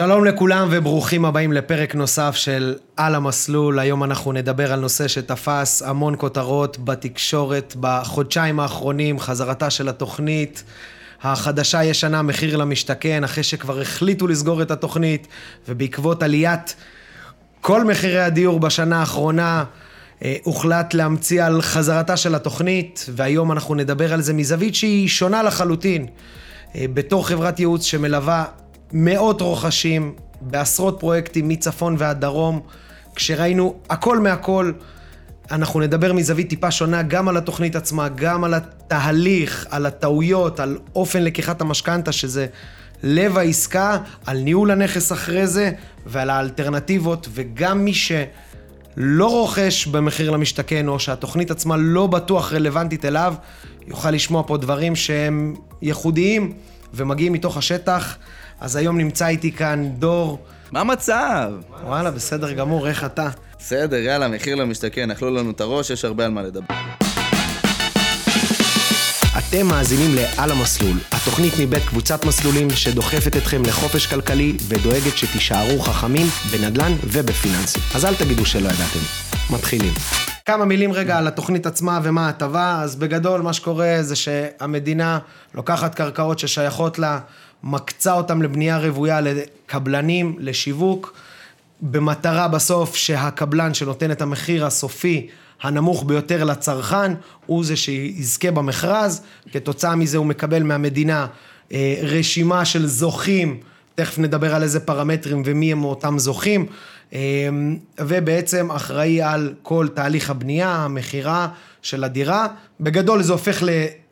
שלום לכולם וברוכים הבאים לפרק נוסף של על המסלול. היום אנחנו נדבר על נושא שתפס המון כותרות בתקשורת בחודשיים האחרונים, חזרתה של התוכנית החדשה ישנה, מחיר למשתכן, אחרי שכבר החליטו לסגור את התוכנית, ובעקבות עליית כל מחירי הדיור בשנה האחרונה, אה, הוחלט להמציא על חזרתה של התוכנית, והיום אנחנו נדבר על זה מזווית שהיא שונה לחלוטין. אה, בתור חברת ייעוץ שמלווה מאות רוכשים בעשרות פרויקטים מצפון ועד דרום, כשראינו הכל מהכל, אנחנו נדבר מזווית טיפה שונה גם על התוכנית עצמה, גם על התהליך, על הטעויות, על אופן לקיחת המשכנתה, שזה לב העסקה, על ניהול הנכס אחרי זה, ועל האלטרנטיבות, וגם מי שלא רוכש במחיר למשתכן, או שהתוכנית עצמה לא בטוח רלוונטית אליו, יוכל לשמוע פה דברים שהם ייחודיים ומגיעים מתוך השטח. אז היום נמצא איתי כאן דור. מה המצב? וואלה, בסדר גמור, איך אתה? בסדר, יאללה, מחיר למשתכן, אכלו לנו את הראש, יש הרבה על מה לדבר. אתם מאזינים ל"על המסלול", התוכנית מבית קבוצת מסלולים שדוחפת אתכם לחופש כלכלי ודואגת שתישארו חכמים בנדל"ן ובפיננסים. אז אל תגידו שלא ידעתם. מתחילים. כמה מילים רגע על התוכנית עצמה ומה ההטבה, אז בגדול מה שקורה זה שהמדינה לוקחת קרקעות ששייכות לה, מקצה אותן לבנייה רוויה לקבלנים, לשיווק, במטרה בסוף שהקבלן שנותן את המחיר הסופי הנמוך ביותר לצרכן, הוא זה שיזכה במכרז, כתוצאה מזה הוא מקבל מהמדינה אה, רשימה של זוכים, תכף נדבר על איזה פרמטרים ומי הם אותם זוכים, אה, ובעצם אחראי על כל תהליך הבנייה, המכירה של הדירה. בגדול זה הופך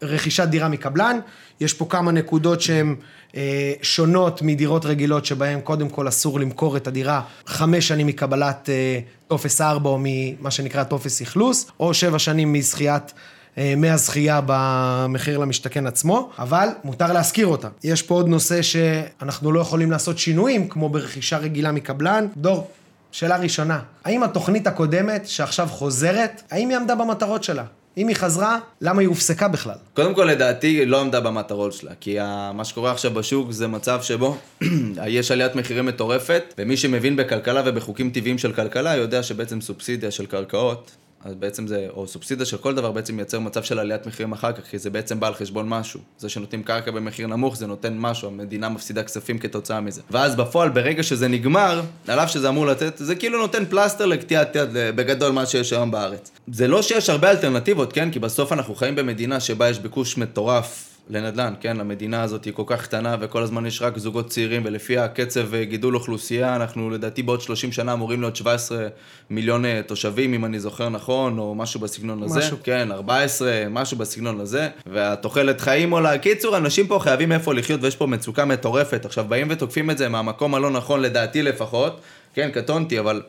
לרכישת דירה מקבלן, יש פה כמה נקודות שהן אה, שונות מדירות רגילות שבהן קודם כל אסור למכור את הדירה חמש שנים מקבלת אה, טופס 4 או ממה שנקרא טופס אכלוס, או שבע שנים מזכיית אה, מהזכייה במחיר למשתכן עצמו, אבל מותר להשכיר אותה. יש פה עוד נושא שאנחנו לא יכולים לעשות שינויים, כמו ברכישה רגילה מקבלן. דור, שאלה ראשונה, האם התוכנית הקודמת שעכשיו חוזרת, האם היא עמדה במטרות שלה? אם היא חזרה, למה היא הופסקה בכלל? קודם כל, לדעתי, היא לא עמדה במטרות שלה, כי מה שקורה עכשיו בשוק זה מצב שבו יש עליית מחירים מטורפת, ומי שמבין בכלכלה ובחוקים טבעיים של כלכלה יודע שבעצם סובסידיה של קרקעות אז בעצם זה, או סובסידיה של כל דבר בעצם מייצר מצב של עליית מחירים אחר כך, כי זה בעצם בא על חשבון משהו. זה שנותנים קרקע במחיר נמוך, זה נותן משהו, המדינה מפסידה כספים כתוצאה מזה. ואז בפועל, ברגע שזה נגמר, על אף שזה אמור לתת, זה כאילו נותן פלסטר לקטיעת יד, בגדול מה שיש היום בארץ. זה לא שיש הרבה אלטרנטיבות, כן? כי בסוף אנחנו חיים במדינה שבה יש ביקוש מטורף לנדל"ן, כן? המדינה הזאת היא כל כך קטנה וכל הזמן יש רק זוגות צעירים ולפי הקצב אה, גידול אוכלוסייה אנחנו לדעתי בעוד 30 שנה אמורים להיות 17 מיליון אה, תושבים אם אני זוכר נכון או משהו בסגנון הזה. משהו. כן, 14, משהו בסגנון הזה והתוחלת חיים עולה. קיצור, אנשים פה חייבים איפה לחיות ויש פה מצוקה מטורפת. עכשיו באים ותוקפים את זה מהמקום הלא נכון לדעתי לפחות. כן, קטונתי, אבל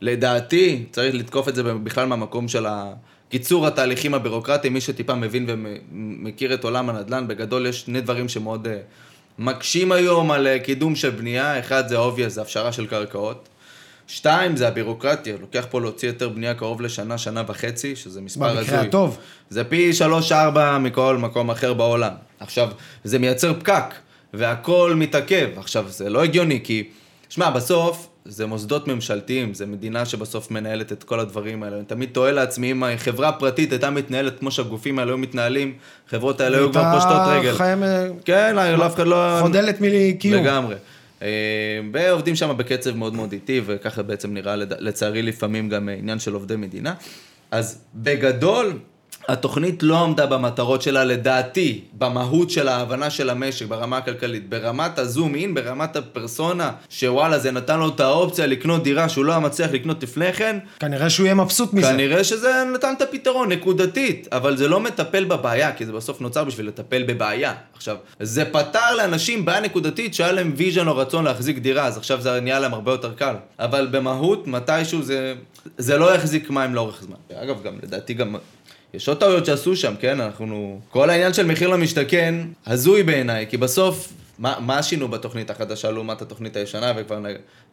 לדעתי צריך לתקוף את זה בכלל מהמקום של ה... קיצור התהליכים הבירוקרטיים, מי שטיפה מבין ומכיר את עולם הנדל"ן, בגדול יש שני דברים שמאוד אה, מקשים היום על אה, קידום של בנייה, אחד זה obvious, זה הפשרה של קרקעות. שתיים, זה הבירוקרטיה, לוקח פה להוציא היתר בנייה קרוב לשנה, שנה וחצי, שזה מספר הזוי. במקרה הטוב. זה פי שלוש-ארבע מכל מקום אחר בעולם. עכשיו, זה מייצר פקק, והכל מתעכב. עכשיו, זה לא הגיוני, כי, שמע, בסוף, זה מוסדות ממשלתיים, זה מדינה שבסוף מנהלת את כל הדברים האלה. אני תמיד תוהה לעצמי, אם חברה פרטית הייתה מתנהלת כמו שהגופים האלה היו מתנהלים, חברות האלה היו כבר פושטות רגל. חיים... כן, לא, אף אחד לא... חודלת מקיום. לגמרי. אה, ועובדים שם בקצב מאוד מאוד איטי, וככה בעצם נראה לצערי לפעמים גם עניין של עובדי מדינה. אז בגדול, התוכנית לא עמדה במטרות שלה, לדעתי, במהות של ההבנה של המשק, ברמה הכלכלית, ברמת הזום אין, ברמת הפרסונה, שוואלה, זה נתן לו את האופציה לקנות דירה שהוא לא היה מצליח לקנות לפני כן. כנראה שהוא יהיה מבסוט מזה. כנראה שזה נתן את הפתרון, נקודתית, אבל זה לא מטפל בבעיה, כי זה בסוף נוצר בשביל לטפל בבעיה. עכשיו, זה פתר לאנשים בעיה נקודתית שהיה להם vision או רצון להחזיק דירה, אז עכשיו זה נהיה להם הרבה יותר קל. אבל במהות, מתישהו זה, זה לא יחזיק מים לאורך זמן. אגב, גם לדעתי גם יש עוד טעויות שעשו שם, כן? אנחנו... כל העניין של מחיר למשתכן, הזוי בעיניי, כי בסוף, מה, מה עשינו בתוכנית החדשה לעומת התוכנית הישנה, וכבר נ...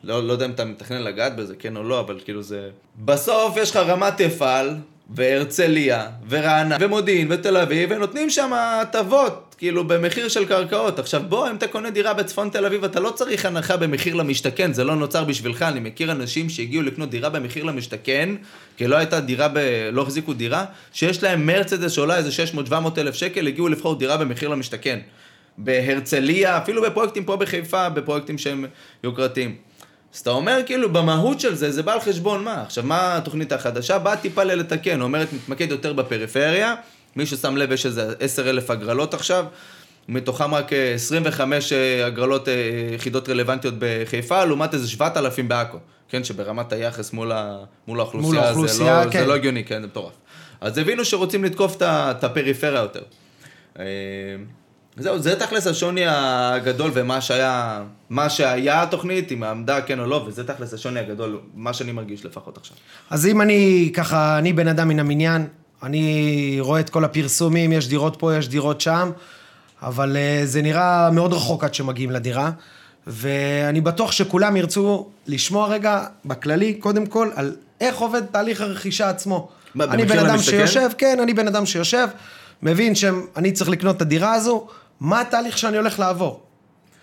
לא, לא יודע אם אתה מתכנן לגעת בזה, כן או לא, אבל כאילו זה... בסוף יש לך רמת תפעל, והרצליה, ורעננה, ומודיעין, ותל אביב, ונותנים שם הטבות, כאילו במחיר של קרקעות. עכשיו בוא, אם אתה קונה דירה בצפון תל אביב, אתה לא צריך הנחה במחיר למשתכן, זה לא נוצר בשבילך. אני מכיר אנשים שהגיעו לקנות דירה במחיר למשתכן, כי לא הייתה דירה, ב... לא החזיקו דירה, שיש להם מרצדס שעולה איזה 600-700 אלף שקל, הגיעו לבחור דירה במחיר למשתכן. בהרצליה, אפילו בפרויקטים פה בחיפה, בפרויקטים שהם יוקרתיים. אז אתה אומר, כאילו, במהות של זה, זה בא על חשבון מה? עכשיו, מה התוכנית החדשה? באה טיפה לתקן, אומרת, מתמקד יותר בפריפריה, מי ששם לב, יש איזה עשר אלף הגרלות עכשיו, מתוכם רק 25 אה, הגרלות אה, יחידות רלוונטיות בחיפה, לעומת איזה 7,000 בעכו, כן, שברמת היחס מול, ה, מול האוכלוסייה, מול האוכלוסייה זה, לא, כן. זה לא הגיוני, כן, זה מטורף. אז הבינו שרוצים לתקוף את הפריפריה יותר. אה, זהו, זה תכלס השוני הגדול ומה שהיה, מה שהיה התוכנית, אם עמדה כן או לא, וזה תכלס השוני הגדול, מה שאני מרגיש לפחות עכשיו. אז אם אני ככה, אני בן אדם מן המניין, אני רואה את כל הפרסומים, יש דירות פה, יש דירות שם, אבל uh, זה נראה מאוד רחוק עד שמגיעים לדירה, ואני בטוח שכולם ירצו לשמוע רגע, בכללי, קודם כל, על איך עובד תהליך הרכישה עצמו. מה, אני בן אדם שיושב, כן, אני בן אדם שיושב, מבין שאני צריך לקנות את הדירה הזו, מה התהליך שאני הולך לעבור?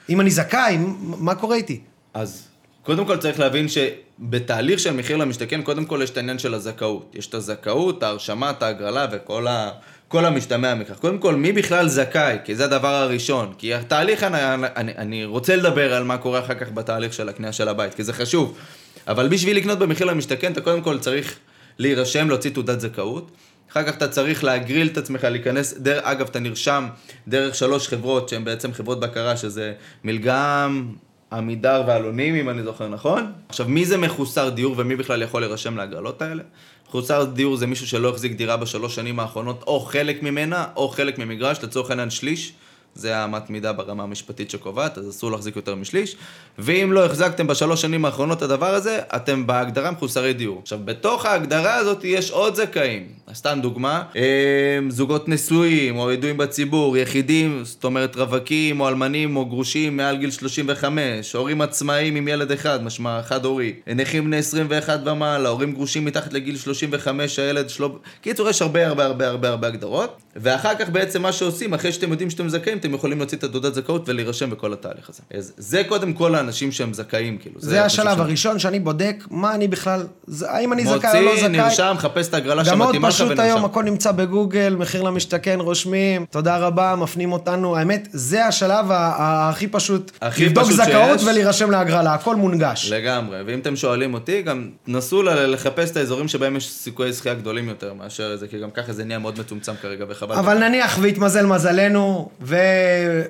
אם אני זכאי, מה קורה איתי? אז קודם כל צריך להבין שבתהליך של מחיר למשתכן, קודם כל יש את העניין של הזכאות. יש את הזכאות, ההרשמה, את ההגרלה וכל ה... כל המשתמע מכך. קודם כל, מי בכלל זכאי? כי זה הדבר הראשון. כי התהליך, אני, אני, אני רוצה לדבר על מה קורה אחר כך בתהליך של הקנייה של הבית, כי זה חשוב. אבל בשביל לקנות במחיר למשתכן, אתה קודם כל צריך להירשם, להוציא תעודת זכאות. אחר כך אתה צריך להגריל את עצמך, להיכנס, דר, אגב, אתה נרשם דרך שלוש חברות שהן בעצם חברות בקרה, שזה מלגם, עמידר ואלונים, אם אני זוכר נכון. עכשיו, מי זה מחוסר דיור ומי בכלל יכול להירשם להגרלות האלה? מחוסר דיור זה מישהו שלא החזיק דירה בשלוש שנים האחרונות, או חלק ממנה, או חלק ממגרש, לצורך העניין שליש. זה האמת מידה ברמה המשפטית שקובעת, אז אסור להחזיק יותר משליש. ואם לא החזקתם בשלוש שנים האחרונות את הדבר הזה, אתם בהגדרה מחוסרי דיור. עכשיו, בתוך ההגדרה הזאת יש עוד זכאים. סתם דוגמה, זוגות נשואים, או ידועים בציבור, יחידים, זאת אומרת רווקים, או אלמנים, או גרושים מעל גיל 35, הורים עצמאיים עם ילד אחד, משמע חד-הורי, נכים בני 21 ומעלה, הורים גרושים מתחת לגיל 35, הילד שלו... קיצור, יש הרבה הרבה הרבה הרבה הרבה הגדרות. ואחר כך בעצם מה שעושים, אחרי שאתם יודעים שאתם זכאים, יכולים להוציא את התעודת זכאות ולהירשם בכל התהליך הזה. אז זה קודם כל האנשים שהם זכאים, כאילו. זה, זה השלב הראשון שאני בודק מה אני בכלל, האם אני זכאי או לא זכאי. מוציא, נרשם, חפש את ההגרלה שמתאימה לך ונרשם. גם מאוד פשוט היום, הכל נמצא בגוגל, מחיר למשתכן, רושמים, תודה רבה, מפנים אותנו. האמת, זה השלב הכי פשוט, הכי לבדוק פשוט זכאות שיש. ולהירשם להגרלה, הכל מונגש. לגמרי, ואם אתם שואלים אותי, גם נסו לחפש את האזורים שבהם יש סיכויי זכייה גדולים יותר מאשר זה, כי גם ככה זה נהיה מאוד מצומצם כרגע, וחבל. אבל נניח והתמזל מזלנו,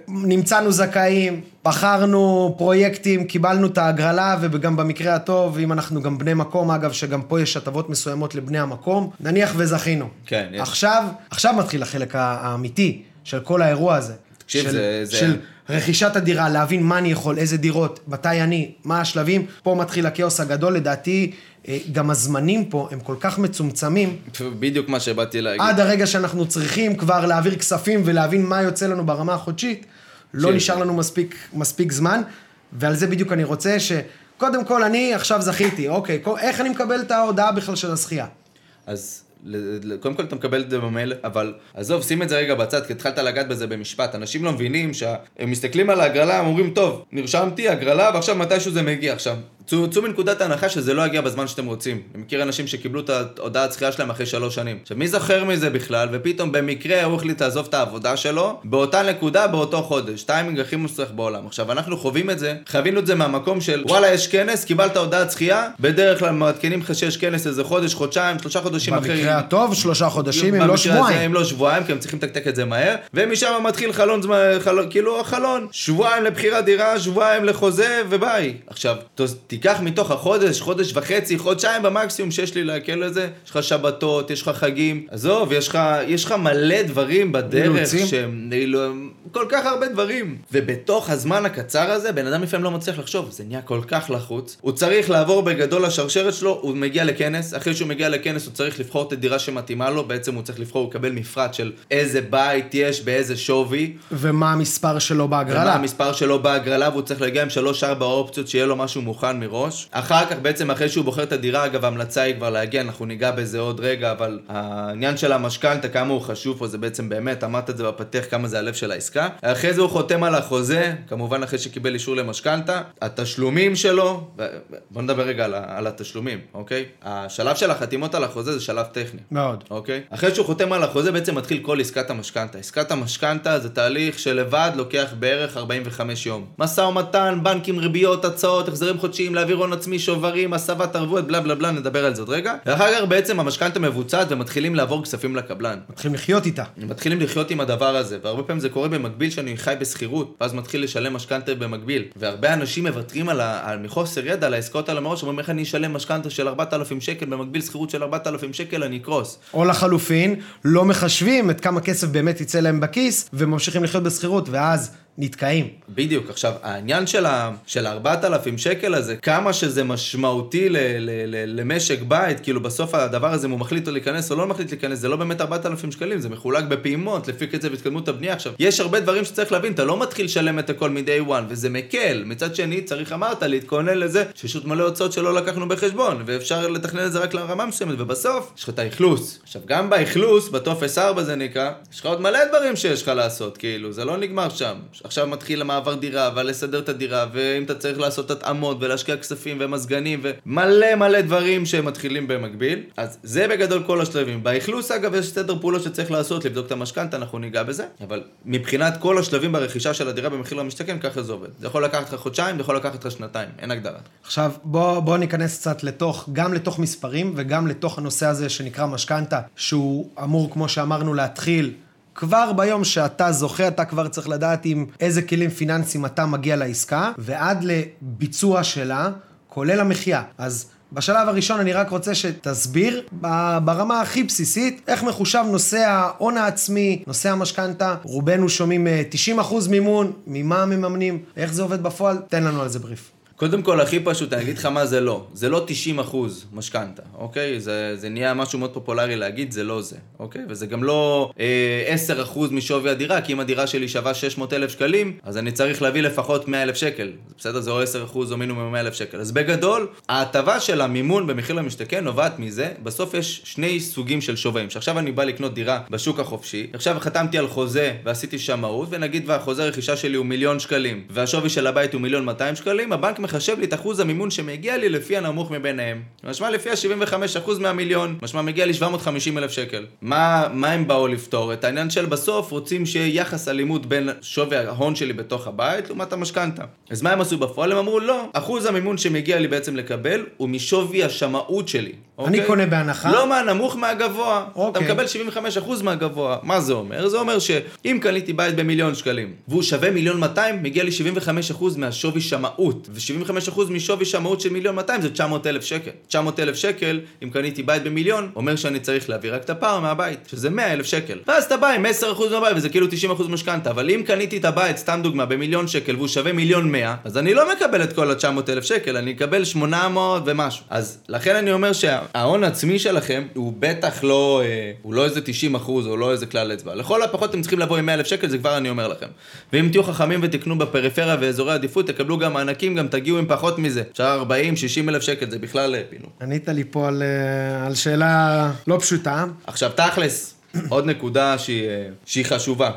ונמצאנו זכאים, בחרנו פרויקטים, קיבלנו את ההגרלה, וגם במקרה הטוב, אם אנחנו גם בני מקום, אגב, שגם פה יש הטבות מסוימות לבני המקום, נניח וזכינו. כן, יש. עכשיו, עכשיו מתחיל החלק האמיתי של כל האירוע הזה. תקשיב, של, זה, זה... של רכישת הדירה, להבין מה אני יכול, איזה דירות, מתי אני, מה השלבים, פה מתחיל הכאוס הגדול, לדעתי, גם הזמנים פה הם כל כך מצומצמים. בדיוק מה שבאתי להגיד. עד הרגע שאנחנו צריכים כבר להעביר כספים ולהבין מה יוצא לנו ברמה החודשית, לא נשאר לנו מספיק, מספיק זמן, ועל זה בדיוק אני רוצה שקודם כל אני עכשיו זכיתי, אוקיי, איך אני מקבל את ההודעה בכלל של הזכייה? אז קודם כל אתה מקבל את זה במייל, אבל עזוב, שים את זה רגע בצד, כי התחלת לגעת בזה במשפט. אנשים לא מבינים שהם מסתכלים על ההגרלה, הם אומרים, טוב, נרשמתי, הגרלה, ועכשיו מתישהו זה מגיע. עכשיו, צאו מנקודת ההנחה שזה לא יגיע בזמן שאתם רוצים. אני מכיר אנשים שקיבלו את ההודעת זכייה שלהם אחרי שלוש שנים. עכשיו, מי זוכר מזה בכלל, ופתאום במקרה הוא החליט לעזוב את העבודה שלו, באותה נקודה, באותו חודש. טיימינג הכי מוצלח בעולם. עכשיו, אנחנו חווים את זה, חווינו את זה מהמקום של, וואלה, יש כנס, קיבלת הודעת זכייה, בדרך כלל מעדכנים לך שיש כנס איזה חודש, חודשיים, שלושה חודשים אחרי. במקרה הטוב, שלושה חודשים, אם לא שבועיים. אם לא שבועיים, כי הם צריכים לתקתק את זה מהר, ומשם מתחיל חלון זמן, חלון, כאילו החלון. שבועיים לבחירת דירה, שבועיים לחוזה, וביי. עכשיו, תיקח מתוך החודש, חודש וחצי, חודשיים במקסימום שיש לי להקל לזה, יש לך שבתות, יש לך חגים, עזוב, יש לך, יש לך מלא דברים בדרך שהם, לא, כל כך הרבה דברים. ובתוך הזמן הקצר הזה, בן אדם לפעמים לא מצליח לחשוב, זה נהיה כל כך לחוץ. הוא צריך לעבור בגדול לשרשרת שלו, הוא מגיע לכנס, אחרי שהוא מגיע לכנס הוא צריך לבחור את הדירה שמתאימה לו, בעצם הוא צריך לבחור, הוא יקבל מפרט של איזה בית יש, באיזה שווי. ומה המספר שלו בהגרלה. ומה המספר שלו בהגרלה, והוא צריך להגיע עם שלוש-ארבע אופציות שיהיה לו משהו מוכן מראש. אחר כך בעצם אחרי שהוא בוחר את הדירה, אגב ההמלצה היא כבר להגיע, אנחנו ניגע בזה עוד רגע, אבל העניין של המשכנתה, כמה הוא חשוב פה, זה בעצם באמת, אמרת את זה בפתח, כמה זה הלב של העסקה. אחרי זה הוא חותם על החוזה, כמובן אחרי שקיבל אישור למשכנתה, התשלומים שלו, בוא נדבר רגע על, על התשלומים, אוקיי? השלב של החתימות על החוזה זה שלב טכני. מאוד. אוקיי? אחרי שהוא חותם על החוזה בעצם מתחיל כל עסקת המשכנתה. עסקת המשכנתה זה תהליך שלבד לוקח בערך 45 יום. משא ומתן, בנקים, ריביות, הצעות, החזרים חודשיים, להעביר הון עצמי, שוברים, הסבת ערבויות, בלה בלה בלה, נדבר על זה עוד רגע. ואחר כך בעצם המשכנתה מבוצעת ומתחילים לעבור כספים לקבלן. מתחילים לחיות איתה. מתחילים לחיות עם הדבר הזה, והרבה פעמים זה קורה במקביל שאני חי בשכירות, ואז מתחיל לשלם משכנתה במקביל. והרבה אנשים מוותרים על, ה... על מחוסר ידע על העסקאות על המראש, אומרים איך אני אשלם משכנתה של 4,000 שקל במקביל שכירות של 4,000 שקל, אני אקרוס. או לחלופין, לא מחשבים את כמה כסף באמת יצא להם בכיס, וממשיכים לחיות בשכירות, ואז נתקעים. בדיוק. עכשיו, העניין של, ה, של 4,000 שקל הזה, כמה שזה משמעותי ל, ל, ל, למשק בית, כאילו בסוף הדבר הזה, אם הוא מחליט להיכנס או לא מחליט להיכנס, זה לא באמת 4,000 שקלים, זה מחולק בפעימות, לפי קצב התקדמות הבנייה. עכשיו, יש הרבה דברים שצריך להבין, אתה לא מתחיל לשלם את הכל מ-day one, וזה מקל. מצד שני, צריך, אמרת, להתכונן לזה, שיש עוד מלא הוצאות שלא לקחנו בחשבון, ואפשר לתכנן את זה רק לרמה מסוימת, ובסוף, יש לך את האכלוס. עכשיו, גם באכלוס, בטופס 4 זה נקרא, יש לך עוד מלא דברים שיש לך לעשות, כאילו, זה לא נגמר שם. עכשיו מתחיל המעבר דירה, ולסדר את הדירה, ואם אתה צריך לעשות התאמות, ולהשקיע כספים, ומזגנים, ומלא מלא דברים שמתחילים במקביל. אז זה בגדול כל השלבים. באכלוס, אגב, יש סדר פעולות שצריך לעשות, לבדוק את המשכנתה, אנחנו ניגע בזה, אבל מבחינת כל השלבים ברכישה של הדירה במחיר למשתכן, ככה זה עובד. זה יכול לקחת לך חודשיים, זה יכול לקחת לך שנתיים, אין הגדרה. עכשיו, בוא, בוא ניכנס קצת לתוך, גם לתוך מספרים, וגם לתוך הנושא הזה שנקרא משכנתה, שהוא אמור, כמו שאמרנו, להתחיל כבר ביום שאתה זוכה, אתה כבר צריך לדעת עם איזה כלים פיננסיים אתה מגיע לעסקה, ועד לביצוע שלה, כולל המחיה. אז בשלב הראשון אני רק רוצה שתסביר ברמה הכי בסיסית איך מחושב נושא ההון העצמי, נושא המשכנתה, רובנו שומעים 90% אה, מימון, ממה מממנים, איך זה עובד בפועל, תן לנו על זה בריף. קודם כל, הכי פשוט, אני אגיד לך מה זה לא. זה לא 90 אחוז משכנתה, אוקיי? זה, זה נהיה משהו מאוד פופולרי להגיד, זה לא זה, אוקיי? וזה גם לא אה, 10 אחוז משווי הדירה, כי אם הדירה שלי שווה 600 אלף שקלים, אז אני צריך להביא לפחות 100 אלף שקל. בסדר? זה או 10 אחוז או מינימום 100 אלף שקל. אז בגדול, ההטבה של המימון במחיר למשתכן נובעת מזה, בסוף יש שני סוגים של שווים. שעכשיו אני בא לקנות דירה בשוק החופשי, עכשיו חתמתי על חוזה ועשיתי שמאות, ונגיד והחוזה הרכישה שלי הוא מיליון שקלים, והשווי של הבית הוא מיליון 200 שקלים, הבנק מחשב לי את אחוז המימון שמגיע לי לפי הנמוך מביניהם. משמע לפי ה-75% מהמיליון, משמע מגיע לי 750 אלף שקל. מה, מה הם באו לפתור? את העניין של בסוף רוצים שיהיה יחס אלימות בין שווי ההון שלי בתוך הבית לעומת המשכנתה. אז מה הם עשו בפועל? הם אמרו לא, אחוז המימון שמגיע לי בעצם לקבל הוא משווי השמאות שלי. אני אוקיי? קונה בהנחה? לא מהנמוך מהגבוה. אוקיי. אתה מקבל 75% מהגבוה. מה זה אומר? זה אומר שאם קניתי בית במיליון שקלים והוא שווה מיליון 200, מגיע לי 75% מהשווי שמאות. ו-75% משווי שמאות של מיליון 200 זה 900 אלף שקל. 900 אלף שקל, אם קניתי בית במיליון, אומר שאני צריך להביא רק את הפער מהבית, שזה 100 אלף שקל. ואז אתה בא עם 10% מהבית וזה כאילו 90% משכנתה. אבל אם קניתי את הבית, סתם דוגמה, במיליון שקל והוא שווה מיליון 100, אז אני לא מקבל את כל ה-900 אלף שקל, אני אקבל 800 ומשהו. אז לכן אני אומר שה... ההון העצמי שלכם הוא בטח לא, אה, הוא לא איזה 90 אחוז, או לא איזה כלל אצבע. לכל הפחות אתם צריכים לבוא עם 100 אלף שקל, זה כבר אני אומר לכם. ואם תהיו חכמים ותקנו בפריפריה ואזורי עדיפות, תקבלו גם מענקים, גם תגיעו עם פחות מזה. אפשר 40, 60 אלף שקל, זה בכלל אה, פינוק. ענית לי פה על, אה, על שאלה לא פשוטה. עכשיו, תכלס, עוד נקודה שהיא, שהיא חשובה.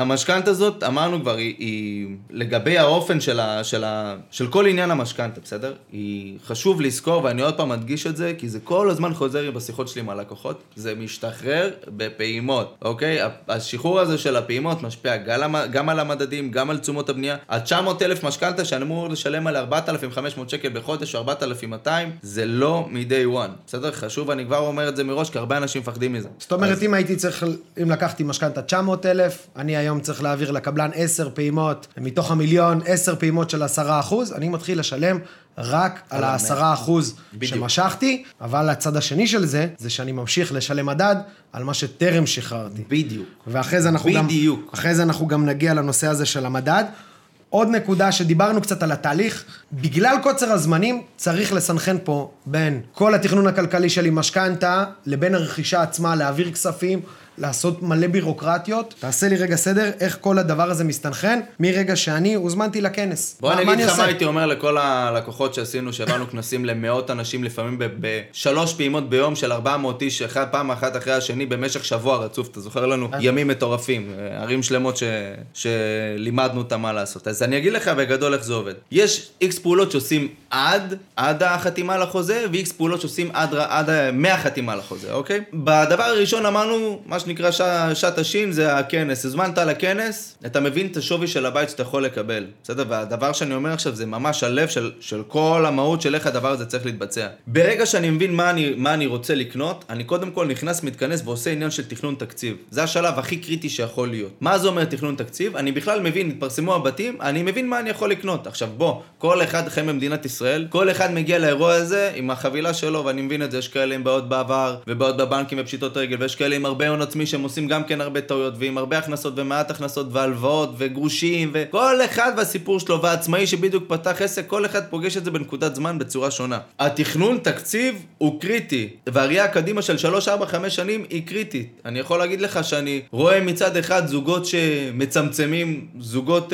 המשכנתה הזאת, אמרנו כבר, היא, היא לגבי האופן של, ה, של, ה, של כל עניין המשכנתה, בסדר? היא חשוב לזכור, ואני עוד פעם מדגיש את זה, כי זה כל הזמן חוזר בשיחות שלי עם הלקוחות, זה משתחרר בפעימות, אוקיי? השחרור הזה של הפעימות משפיע גם, גם על המדדים, גם על תשומות הבנייה. ה-900 אלף משכנתה שאני אמור לשלם על 4,500 שקל בחודש או 4,200, זה לא מ-day one, בסדר? חשוב, אני כבר אומר את זה מראש, כי הרבה אנשים מפחדים מזה. זאת אומרת, אז... אם הייתי צריך, אם לקחתי משכנתה 900 אלף, אני היום... היום צריך להעביר לקבלן 10 פעימות, מתוך המיליון 10 פעימות של 10 אחוז, אני מתחיל לשלם רק על ה-10 אחוז שמשכתי, אבל הצד השני של זה, זה שאני ממשיך לשלם מדד על מה שטרם שחררתי. בדיוק. ואחרי זה אנחנו בדיוק. גם... אחרי זה אנחנו גם נגיע לנושא הזה של המדד. עוד נקודה שדיברנו קצת על התהליך, בגלל קוצר הזמנים צריך לסנכרן פה בין כל התכנון הכלכלי שלי משכנתה לבין הרכישה עצמה, להעביר כספים, לעשות מלא בירוקרטיות. תעשה לי רגע סדר, איך כל הדבר הזה מסתנכרן, מרגע שאני הוזמנתי לכנס. בוא מה- אני אגיד לך? מה הייתי אומר לכל הלקוחות שעשינו, שהעברנו כנסים למאות אנשים, לפעמים בשלוש פעימות ביום של 400 איש, אחד פעם אחת אחרי השני, במשך שבוע רצוף. אתה זוכר לנו אה. ימים מטורפים, אה, ערים שלמות ש... שלימדנו אותם מה לעשות. אז אני אגיד לך בגדול איך זה עובד. יש איקס פעולות שעושים עד, עד החתימה על החוזה, ואיקס פעולות שעושים עד, עד מהחתימה על החוזה, אוקיי? בדבר הראשון אמרנו, מה שנקרא ש... שעת השין זה הכנס. הזמנת לכנס, אתה מבין את השווי של הבית שאתה יכול לקבל, בסדר? והדבר שאני אומר עכשיו זה ממש הלב של, של כל המהות של איך הדבר הזה צריך להתבצע. ברגע שאני מבין מה אני, מה אני רוצה לקנות, אני קודם כל נכנס, מתכנס ועושה עניין של תכנון תקציב. זה השלב הכי קריטי שיכול להיות. מה זה אומר תכנון תקציב? אני בכלל מבין, התפרסמו הבתים, אני מבין מה אני יכול לקנות. עכשיו בוא, כל אחד חי במדינת ישראל, כל אחד מגיע לאירוע הזה עם החבילה שלו, ואני מבין את זה, יש כאלה עם בעיות בעבר, ובעיות בבנקים ופשיטות רגל, ויש כאלה עם הרבה הון עצמי שהם עושים גם כן הרבה טעויות, ועם הרבה הכנסות ומעט הכנסות, והלוואות, וגרושים, וכל אחד והסיפור שלו, והעצמאי שבדיוק פתח עסק, כל אחד פוגש את זה בנקודת זמן בצורה שונה. התכנון תקציב הוא קריטי, והראייה הקדימה של 3, 4, 5 שנים היא קריטית. אני יכול להגיד לך שאני רואה מצד אחד זוגות שמצמצמים, זוגות...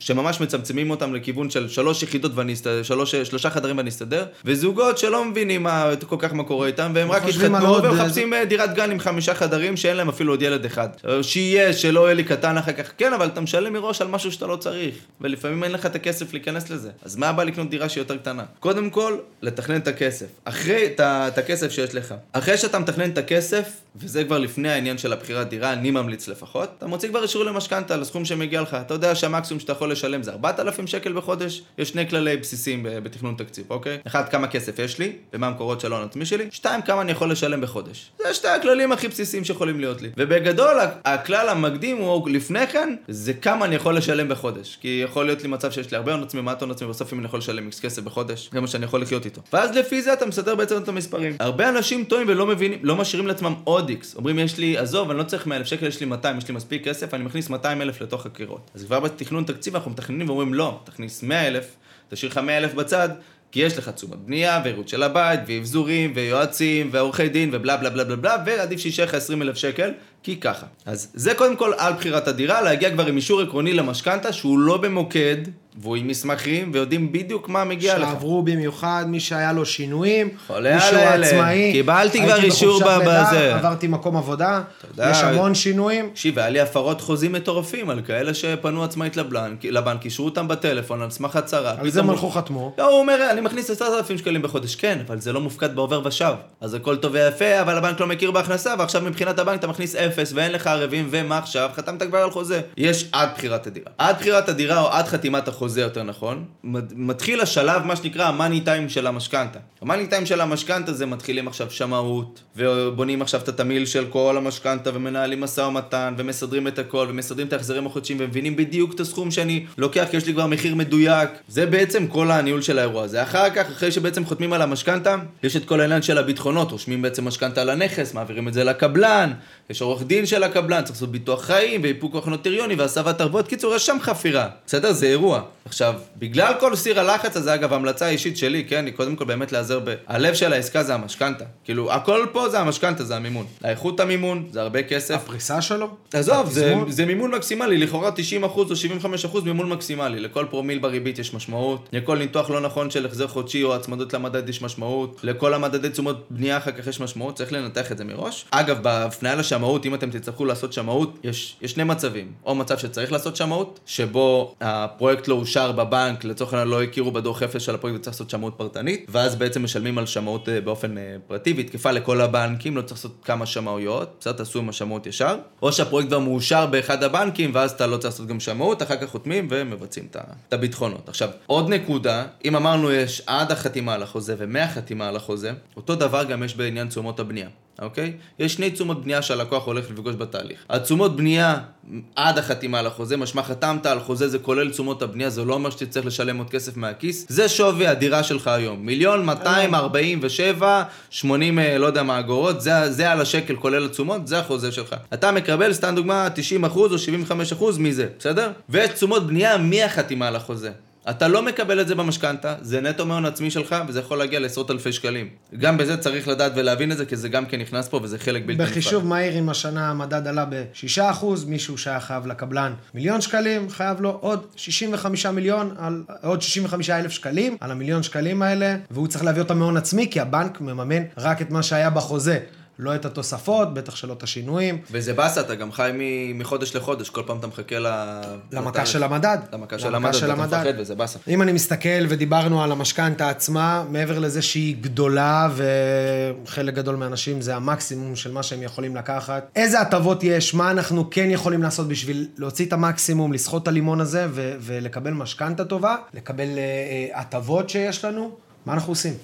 אה, שממש מצמצמים אותם לכיוון של שלוש יחידות ואני אסתדר, שלוש, שלושה חדרים ואני אסתדר, וזוגות שלא מבינים מה, כל כך מה קורה איתם, והם רק התחתנו עוד, ומחפשים אה, דירת גן עם חמישה חדרים שאין להם אפילו עוד ילד אחד. אה, שיהיה, שלא יהיה לי קטן אחר כך, כן, אבל אתה משלם מראש על משהו שאתה לא צריך, ולפעמים אין לך את הכסף להיכנס לזה. אז מה הבא לקנות דירה שהיא יותר קטנה? קודם כל, לתכנן את הכסף. אחרי, את, את הכסף שיש לך. אחרי שאתה מתכנן את הכסף, וזה כבר לפני העניין של הבחירת דירה, אני ממליץ לפחות, אתה מוציא כבר אישור למשכנתה לסכום שמגיע לך. אתה יודע שהמקסימום שאתה יכול לשלם זה 4,000 שקל בחודש, יש שני כללי בסיסיים בתכנון תקציב, אוקיי? אחד, כמה כסף יש לי, ומה המקורות של ההון העצמי שלי, שתיים, כמה אני יכול לשלם בחודש. זה שתי הכללים הכי בסיסיים שיכולים להיות לי. ובגדול, הכלל המקדים הוא לפני כן, זה כמה אני יכול לשלם בחודש. כי יכול להיות לי מצב שיש לי הרבה הון עצמי, מעט הון עצמי, בסוף אם אני יכול לשלם איקס כסף בחודש, זה מה שאני יכול לחיות איתו. ואז לפי זה אתה מסדר בעצם את המספרים. הרבה אנשים טועים ולא מבינים, לא משאירים לעצמם עוד איקס. אומרים, יש לי, עזוב, אני לא צריך 100 אלף שקל, יש לי 200, יש לי מספיק כסף, אני מכניס 200 אלף לתוך הקירות. אז כבר בתכנון תקציב אנחנו מתכננים ואומרים, לא, תכניס 100 אלף, תשאיר לך 100 אלף בצד, כי יש לך תשומות בנייה, ועירות של הבית, ואבזורים, ויועצים, ועורכי דין, ובלה בלה בלה בלה בלה, ועדיף שישאר לך 20 אלף שקל, כי ככה. אז זה קודם כל על בחירת הדירה, להגיע כבר עם אישור עקרוני למשכנתה, שהוא לא במוקד, והוא עם מסמכים, ויודעים בדיוק מה מגיע לך. שעברו במיוחד, מי שהיה לו שינויים, מי שהוא. עצמאי. קיבלתי כבר אישור בזה. עברתי מקום עבודה, יודע, יש המון שינויים. תקשיב, היה לי הפרות חוזים מטורפים על כאלה שפנו עצמאית לבנק, לבנק, אישרו אותם בטלפון על סמך הצהרה. על זה הוא- מלכו חתמו. לא, הוא אומר, אני מכניס 10,000 שקלים בחודש. כן, אבל זה לא מופקד בעובר ושב. אז הכל טוב ויפה, אבל הבנק לא מכיר בהכנסה, ועכשיו מבחינת הבנק אתה מכניס אפס, ואין לך ערבים, ומה עכשיו? חתמת כבר על חוזה. יש עד בחירת הדירה. עד בחירת הדירה, או עד חתימת החוזה, יותר נכון, מת- מתחיל השלב, מה שנקרא, המאני טיים של המשכנתה. המאני טיים של המשכנתה זה מתחילים עכשיו שמאות, ובונים עכשיו את התמהיל של כל המשכנתה, ומנהלים משא ומתן, ומסדרים את הכל, ומסדרים את ההחזרים החודשיים, ומבינים בדיוק את הסכום שאני לוקח, כי יש לי כבר מחיר מדויק. זה בעצם כל הניהול של האירוע הזה. אחר כך, אחרי שבעצם חותמים על המשכנתה, יש את כל העניין של הביטחונות, רושמים בעצם משכנתה על הנכס, מעבירים את זה לקבלן, יש עורך דין של הקבלן, צריך לעשות ביטוח חיים, ואיפוק כוח נוטריוני, והסבת ערבות. קיצור, יש שם חפירה. בסדר? זה אירוע. עכשיו, בגלל כל סיר הלחץ הזה, אגב, המלצה אישית שלי, כן, היא קודם כל באמת להיעזר ב... הלב של העסקה זה המשכנתה. כאילו, הכל פה זה המשכנתה, זה המימון. האיכות המימון, זה הרבה כסף. הפריסה שלו? עזוב, זה, זה מימון מקסימלי, לכאורה 90% או 75% מימון מקסימלי. לכל פרומיל בריבית יש משמעות, לכל ניתוח לא נכון של החזר חודשי או הצמדות למדד יש משמעות, לכל המדדי תשומות בנייה אחר כך יש משמעות, צריך לנתח את זה מראש. אגב, בהפניה לשמאות, אם אתם תצטרכו לעשות שמאות, יש, יש שני מצבים. או מצב שצריך לעשות שמאות, שבו הפרויקט לא אושר בבנק, לצורך העניין לא הכירו בדוח אפס של הפרויקט וצריך לעשות שמאות פרטנית, ואז בעצם משלמים על שמאות אה, באופן אה, פרטי, והיא תקפה לכל הבנקים, לא צריך לעשות כמה שמאויות, בסדר, תעשו עם השמאות ישר. או שהפרויקט כבר מאושר באחד הבנקים, ואז אתה לא צריך לעשות גם שמאות, אחר כך חותמים ומבצעים את הביטחונות. עכשיו, עוד נקודה, אם אמרנו יש עד החתימה על החוזה ומהחתימה על החוזה, אותו דבר גם יש בעניין תשומות הבנייה. אוקיי? יש שני תשומות בנייה שהלקוח הולך לפגוש בתהליך. התשומות בנייה עד החתימה על החוזה, משמע חתמת על חוזה, זה כולל תשומות הבנייה, זה לא אומר שתצטרך לשלם עוד כסף מהכיס. זה שווי הדירה שלך היום. מיליון 247, 80 אה, לא יודע מה אגורות, זה, זה על השקל כולל התשומות, זה החוזה שלך. אתה מקבל, סתם דוגמה, 90% או 75% מזה, בסדר? ויש תשומות בנייה מהחתימה על החוזה. אתה לא מקבל את זה במשכנתה, זה נטו מהון עצמי שלך, וזה יכול להגיע לעשרות אלפי שקלים. גם בזה צריך לדעת ולהבין את זה, כי זה גם כן נכנס פה, וזה חלק בלתי נפרד. בחישוב מהיר, אם השנה המדד עלה ב-6%, מישהו שהיה חייב לקבלן מיליון שקלים, חייב לו עוד 65 מיליון, על, עוד 65 אלף שקלים על המיליון שקלים האלה, והוא צריך להביא אותם מהון עצמי, כי הבנק מממן רק את מה שהיה בחוזה. לא את התוספות, בטח שלא את השינויים. וזה באסה, אתה גם חי מחודש לחודש, כל פעם אתה מחכה ל... למכה של המדד. למכה של המדד, ואתה מפחד וזה באסה. אם אני מסתכל ודיברנו על המשכנתה עצמה, מעבר לזה שהיא גדולה, וחלק גדול מהאנשים זה המקסימום של מה שהם יכולים לקחת, איזה הטבות יש, מה אנחנו כן יכולים לעשות בשביל להוציא את המקסימום, לסחוט את הלימון הזה ו- ולקבל משכנתה טובה, לקבל אה, הטבות שיש לנו, מה אנחנו עושים?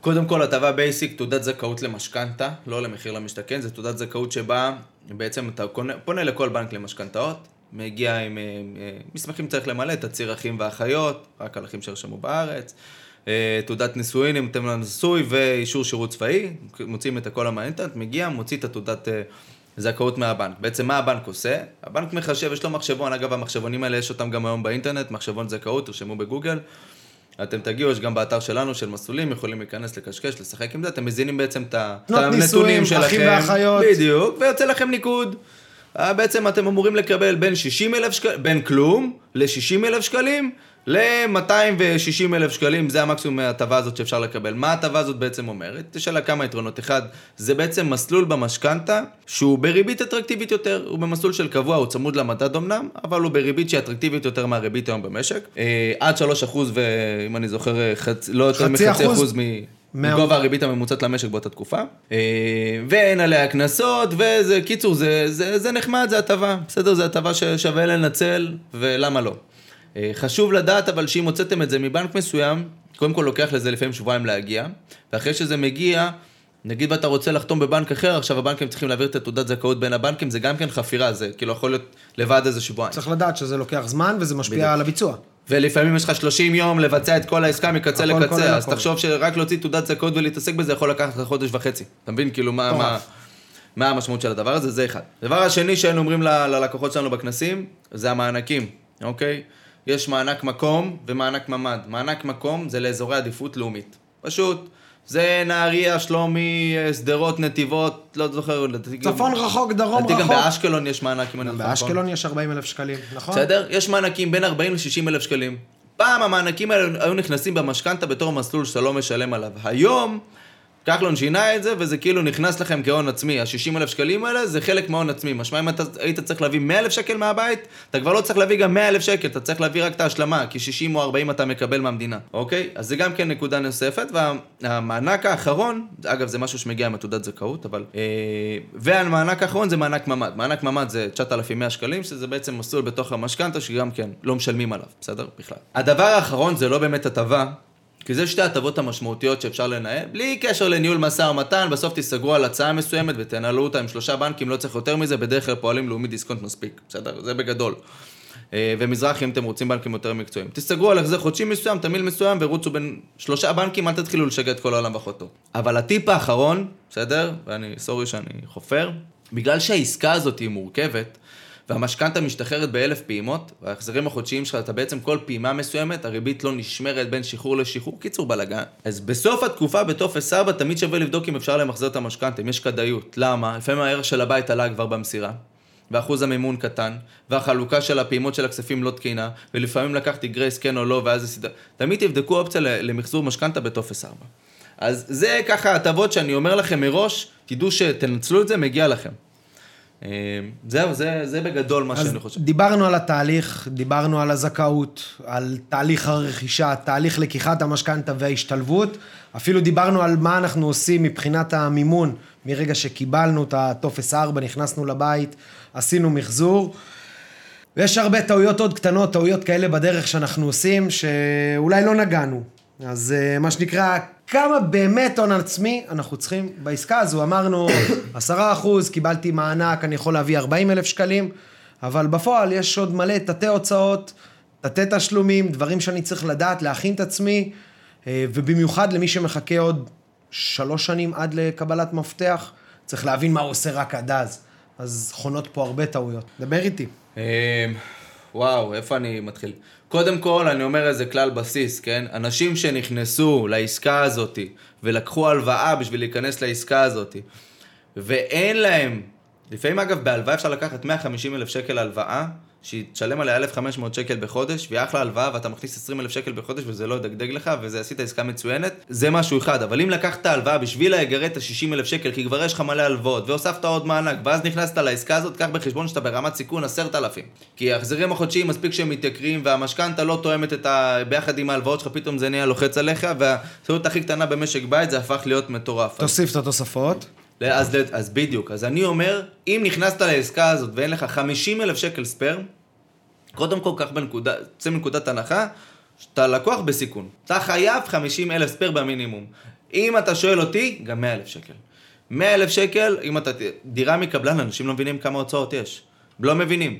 קודם כל, הטבה basic, תעודת זכאות למשכנתה, לא למחיר למשתכן, זו תעודת זכאות שבה בעצם אתה קונה, פונה לכל בנק למשכנתאות, מגיע עם אה, מסמכים צריך למלא, תצהיר אחים ואחיות, רק על אחים שרשמו בארץ, אה, תעודת נישואין אם אתם לא נשוי ואישור שירות צבאי, מוצאים את הכל מהאינטרנט, מגיע, מוציא את התעודת אה, זכאות מהבנק. בעצם מה הבנק עושה? הבנק מחשב, יש לו מחשבון, אגב המחשבונים האלה יש אותם גם היום באינטרנט, מחשבון זכאות, תרשמו בגוגל. אתם תגיעו, יש גם באתר שלנו של מסלולים, יכולים להיכנס, לקשקש, לשחק עם זה, אתם מזינים בעצם את הנתונים שלכם. אחים ואחיות. בדיוק, ויוצא לכם ניקוד. אה, בעצם אתם אמורים לקבל בין 60 אלף שקלים, בין כלום ל-60 אלף שקלים, ל-260 אלף שקלים, זה המקסימום מההטבה הזאת שאפשר לקבל. מה ההטבה הזאת בעצם אומרת? יש עליה כמה יתרונות. אחד, זה בעצם מסלול במשכנתה שהוא בריבית אטרקטיבית יותר. הוא במסלול של קבוע, הוא צמוד למדד אמנם, אבל הוא בריבית שהיא אטרקטיבית יותר מהריבית היום במשק. אה, עד 3 אחוז, ואם אני זוכר, חצ... לא יותר מחצי אחוז, אחוז מ... מגובה הריבית הממוצעת למשק באותה תקופה. אה, ואין עליה קנסות, וזה, קיצור, זה, זה, זה נחמד, זה הטבה. בסדר, זה הטבה ששווה לנצל, ולמה לא. אה, חשוב לדעת אבל שאם הוצאתם את זה מבנק מסוים, קודם כל לוקח לזה לפעמים שבועיים להגיע, ואחרי שזה מגיע, נגיד ואתה רוצה לחתום בבנק אחר, עכשיו הבנקים צריכים להעביר את התעודת זכאות בין הבנקים, זה גם כן חפירה, זה כאילו יכול להיות לבד איזה שבועיים. צריך לדעת שזה לוקח זמן וזה משפיע בדיוק. על הביצוע. ולפעמים יש לך 30 יום לבצע את כל העסקה מקצה הכל, לקצה, כל אז הכל. תחשוב שרק להוציא תעודת זכאות ולהתעסק בזה יכול לקחת לך חודש וחצי. אתה מבין כאילו מה, מה, מה המשמעות של הדבר הזה? זה אחד. הדבר השני שהיינו אומרים ללקוחות שלנו בכנסים, זה המענקים, אוקיי? יש מענק מקום ומענק ממ"ד. מענק מקום זה לאזורי עדיפות לאומית. פשוט. זה נהריה, שלומי, שדרות, נתיבות, לא זוכר. צפון רחוק, דרום רחוק. גם באשקלון יש מענק, אם אני זוכר. באשקלון יש 40 אלף שקלים, נכון? בסדר? יש מענקים בין 40 ל-60 אלף שקלים. פעם המענקים האלה היו נכנסים במשכנתה בתור מסלול שאתה לא משלם עליו. היום... כחלון שינה את זה, וזה כאילו נכנס לכם כהון עצמי. ה-60 אלף שקלים האלה זה חלק מהון עצמי. משמע אם אתה היית צריך להביא 100 אלף שקל מהבית, אתה כבר לא צריך להביא גם 100 אלף שקל, אתה צריך להביא רק את ההשלמה, כי 60 או 40 אתה מקבל מהמדינה, אוקיי? אז זה גם כן נקודה נוספת, והמענק האחרון, אגב זה משהו שמגיע מתעודת זכאות, אבל... אה, והמענק האחרון זה מענק ממ"ד. מענק ממ"ד זה 9,100 שקלים, שזה בעצם מסלול בתוך המשכנתה, שגם כן לא משלמים עליו, בסדר? בכלל. הדבר האחרון זה לא באמת הטבה, כי זה שתי ההטבות המשמעותיות שאפשר לנהל, בלי קשר לניהול משא ומתן, בסוף תיסגרו על הצעה מסוימת ותנהלו אותה עם שלושה בנקים, לא צריך יותר מזה, בדרך כלל פועלים לאומי דיסקונט מספיק, בסדר? זה בגדול. אה, ומזרחי אם אתם רוצים בנקים יותר מקצועיים. תסתגרו על החזר חודשי מסוים, תמיל מסוים, ורוצו בין שלושה בנקים, אל תתחילו לשגע את כל העולם ואחותו. אבל הטיפ האחרון, בסדר? ואני, סורי שאני חופר, בגלל שהעסקה הזאת היא מורכבת, והמשכנתה משתחררת באלף פעימות, וההחזרים החודשיים שלך, אתה בעצם כל פעימה מסוימת, הריבית לא נשמרת בין שחרור לשחרור, קיצור בלאגן. אז בסוף התקופה בטופס 4 תמיד שווה לבדוק אם אפשר למחזר את המשכנתה, אם יש כדאיות. למה? לפעמים הערך של הבית עלה כבר במסירה. ואחוז המימון קטן, והחלוקה של הפעימות של הכספים לא תקינה, ולפעמים לקחתי גרייס כן או לא, ואז זה סדרה. תמיד תבדקו אופציה למחזור משכנתה בטופס 4. אז זה ככה הטבות שאני אומר לכם מראש, תדעו שתנצלו את זה, מגיע לכם. אה, זהו, זה, זה בגדול מה שאני חושב. דיברנו על התהליך, דיברנו על הזכאות, על תהליך הרכישה, תהליך לקיחת המשכנתה וההשתלבות. אפילו דיברנו על מה אנחנו עושים מבחינת המימון, מרגע שקיבלנו את הטופס 4, נכנסנו לבית, עשינו מחזור. ויש הרבה טעויות עוד קטנות, טעויות כאלה בדרך שאנחנו עושים, שאולי לא נגענו. אז אה, מה שנקרא, כמה באמת הון עצמי אנחנו צריכים בעסקה הזו. אמרנו, עשרה אחוז, קיבלתי מענק, אני יכול להביא ארבעים אלף שקלים, אבל בפועל יש עוד מלא תתי הוצאות, תתי תשלומים, דברים שאני צריך לדעת, להכין את עצמי, אה, ובמיוחד למי שמחכה עוד שלוש שנים עד לקבלת מפתח, צריך להבין מה הוא עושה רק עד אז. אז חונות פה הרבה טעויות. דבר איתי. אה, וואו, איפה אני מתחיל? קודם כל, אני אומר איזה כלל בסיס, כן? אנשים שנכנסו לעסקה הזאת ולקחו הלוואה בשביל להיכנס לעסקה הזאת, ואין להם, לפעמים אגב, בהלוואה אפשר לקחת 150 אלף שקל הלוואה, שהיא תשלם עליה 1,500 שקל בחודש, והיא אחלה הלוואה ואתה מכניס 20 אלף שקל בחודש וזה לא ידגדג לך, וזה עשית עסקה מצוינת, זה משהו אחד. אבל אם לקחת הלוואה בשביל לגרד את ה-60 אלף שקל, כי כבר יש לך מלא הלוואות, והוספת עוד מענק, ואז נכנסת לעסקה הזאת, קח בחשבון שאתה ברמת סיכון 10,000. כי ההחזרים החודשיים מספיק שהם מתייקרים, והמשכנתה לא תואמת את ה... ביחד עם ההלוואות שלך, פתאום זה נהיה לוחץ עליך, והטעות הכי קטנה במשק בית זה הפך להיות מטורף. תוסיף את התוספות. אז, אז בדיוק, אז אני אומר, אם נכנסת לעסקה הזאת ואין לך 50 אלף שקל spare, קודם כל, קח בנקודה, צא מנקודת הנחה, שאתה לקוח בסיכון. אתה חייב 50 אלף spare במינימום. אם אתה שואל אותי, גם 100 אלף שקל. 100 אלף שקל, אם אתה... דירה מקבלן, אנשים לא מבינים כמה הוצאות יש. לא מבינים.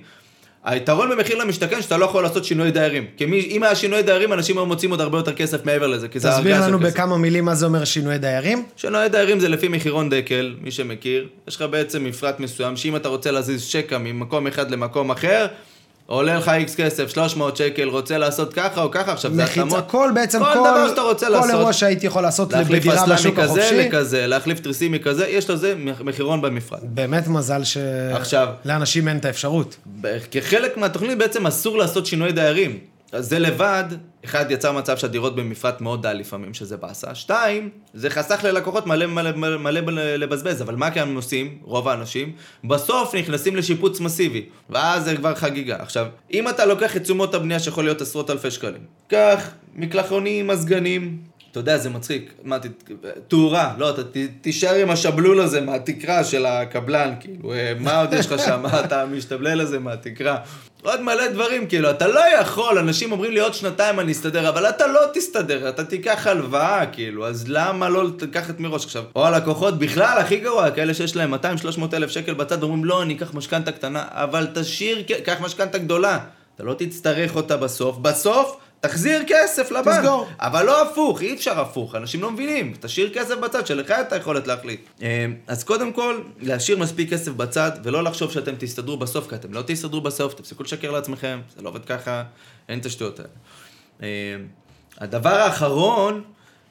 היתרון במחיר למשתכן שאתה לא יכול לעשות שינוי דיירים. כי מי, אם היה שינוי דיירים, אנשים היו מוצאים עוד הרבה יותר כסף מעבר לזה, כי זה תסביר לנו בכמה מילים מה זה אומר שינוי דיירים. שינוי דיירים זה לפי מחירון דקל, מי שמכיר. יש לך בעצם מפרט מסוים, שאם אתה רוצה להזיז שקע ממקום אחד למקום אחר, עולה לך איקס כסף, 300 שקל, רוצה לעשות ככה או ככה, עכשיו זה התאמות. כל בעצם, כל, כל דבר שאתה רוצה כל לעשות. כל אירוע שהייתי יכול לעשות בדירה בשוק החופשי. להחליף אסלאמי כזה לכזה, להחליף תריסים מכזה, יש לזה מחירון במפרט. באמת מזל ש... עכשיו... לאנשים אין את האפשרות. כחלק מהתוכנית בעצם אסור לעשות שינוי דיירים. אז זה לבד, אחד, יצר מצב שהדירות במפרט מאוד דל לפעמים, שזה באסה. שתיים, זה חסך ללקוחות מלא מלא מלא מלא לבזבז, אבל מה כאן עושים, רוב האנשים? בסוף נכנסים לשיפוץ מסיבי, ואז זה כבר חגיגה. עכשיו, אם אתה לוקח את תשומות הבנייה שיכול להיות עשרות אלפי שקלים, קח מקלחונים, מזגנים, אתה יודע, זה מצחיק. מה, תאורה, לא, אתה תישאר עם השבלול הזה מהתקרה של הקבלן, כאילו, אה, מה עוד יש לך שם? מה אתה משתבלל לזה מהתקרה? עוד מלא דברים, כאילו, אתה לא יכול, אנשים אומרים לי עוד שנתיים אני אסתדר, אבל אתה לא תסתדר, אתה תיקח הלוואה, כאילו, אז למה לא לקחת מראש עכשיו? או הלקוחות בכלל, הכי גרוע, כאלה שיש להם 200-300 אלף שקל בצד, אומרים לא, אני אקח משכנתה קטנה, אבל תשאיר, קח משכנתה גדולה, אתה לא תצטרך אותה בסוף, בסוף תחזיר כסף לבנק. תסגור. אבל לא הפוך, אי אפשר הפוך, אנשים לא מבינים. תשאיר כסף בצד, שלך את היכולת להחליט. אה, אז קודם כל, להשאיר מספיק כסף בצד, ולא לחשוב שאתם תסתדרו בסוף, כי אתם לא תסתדרו בסוף, תפסיקו לשקר לעצמכם, זה לא עובד ככה, אין את השטויות האלה. אה, הדבר האחרון,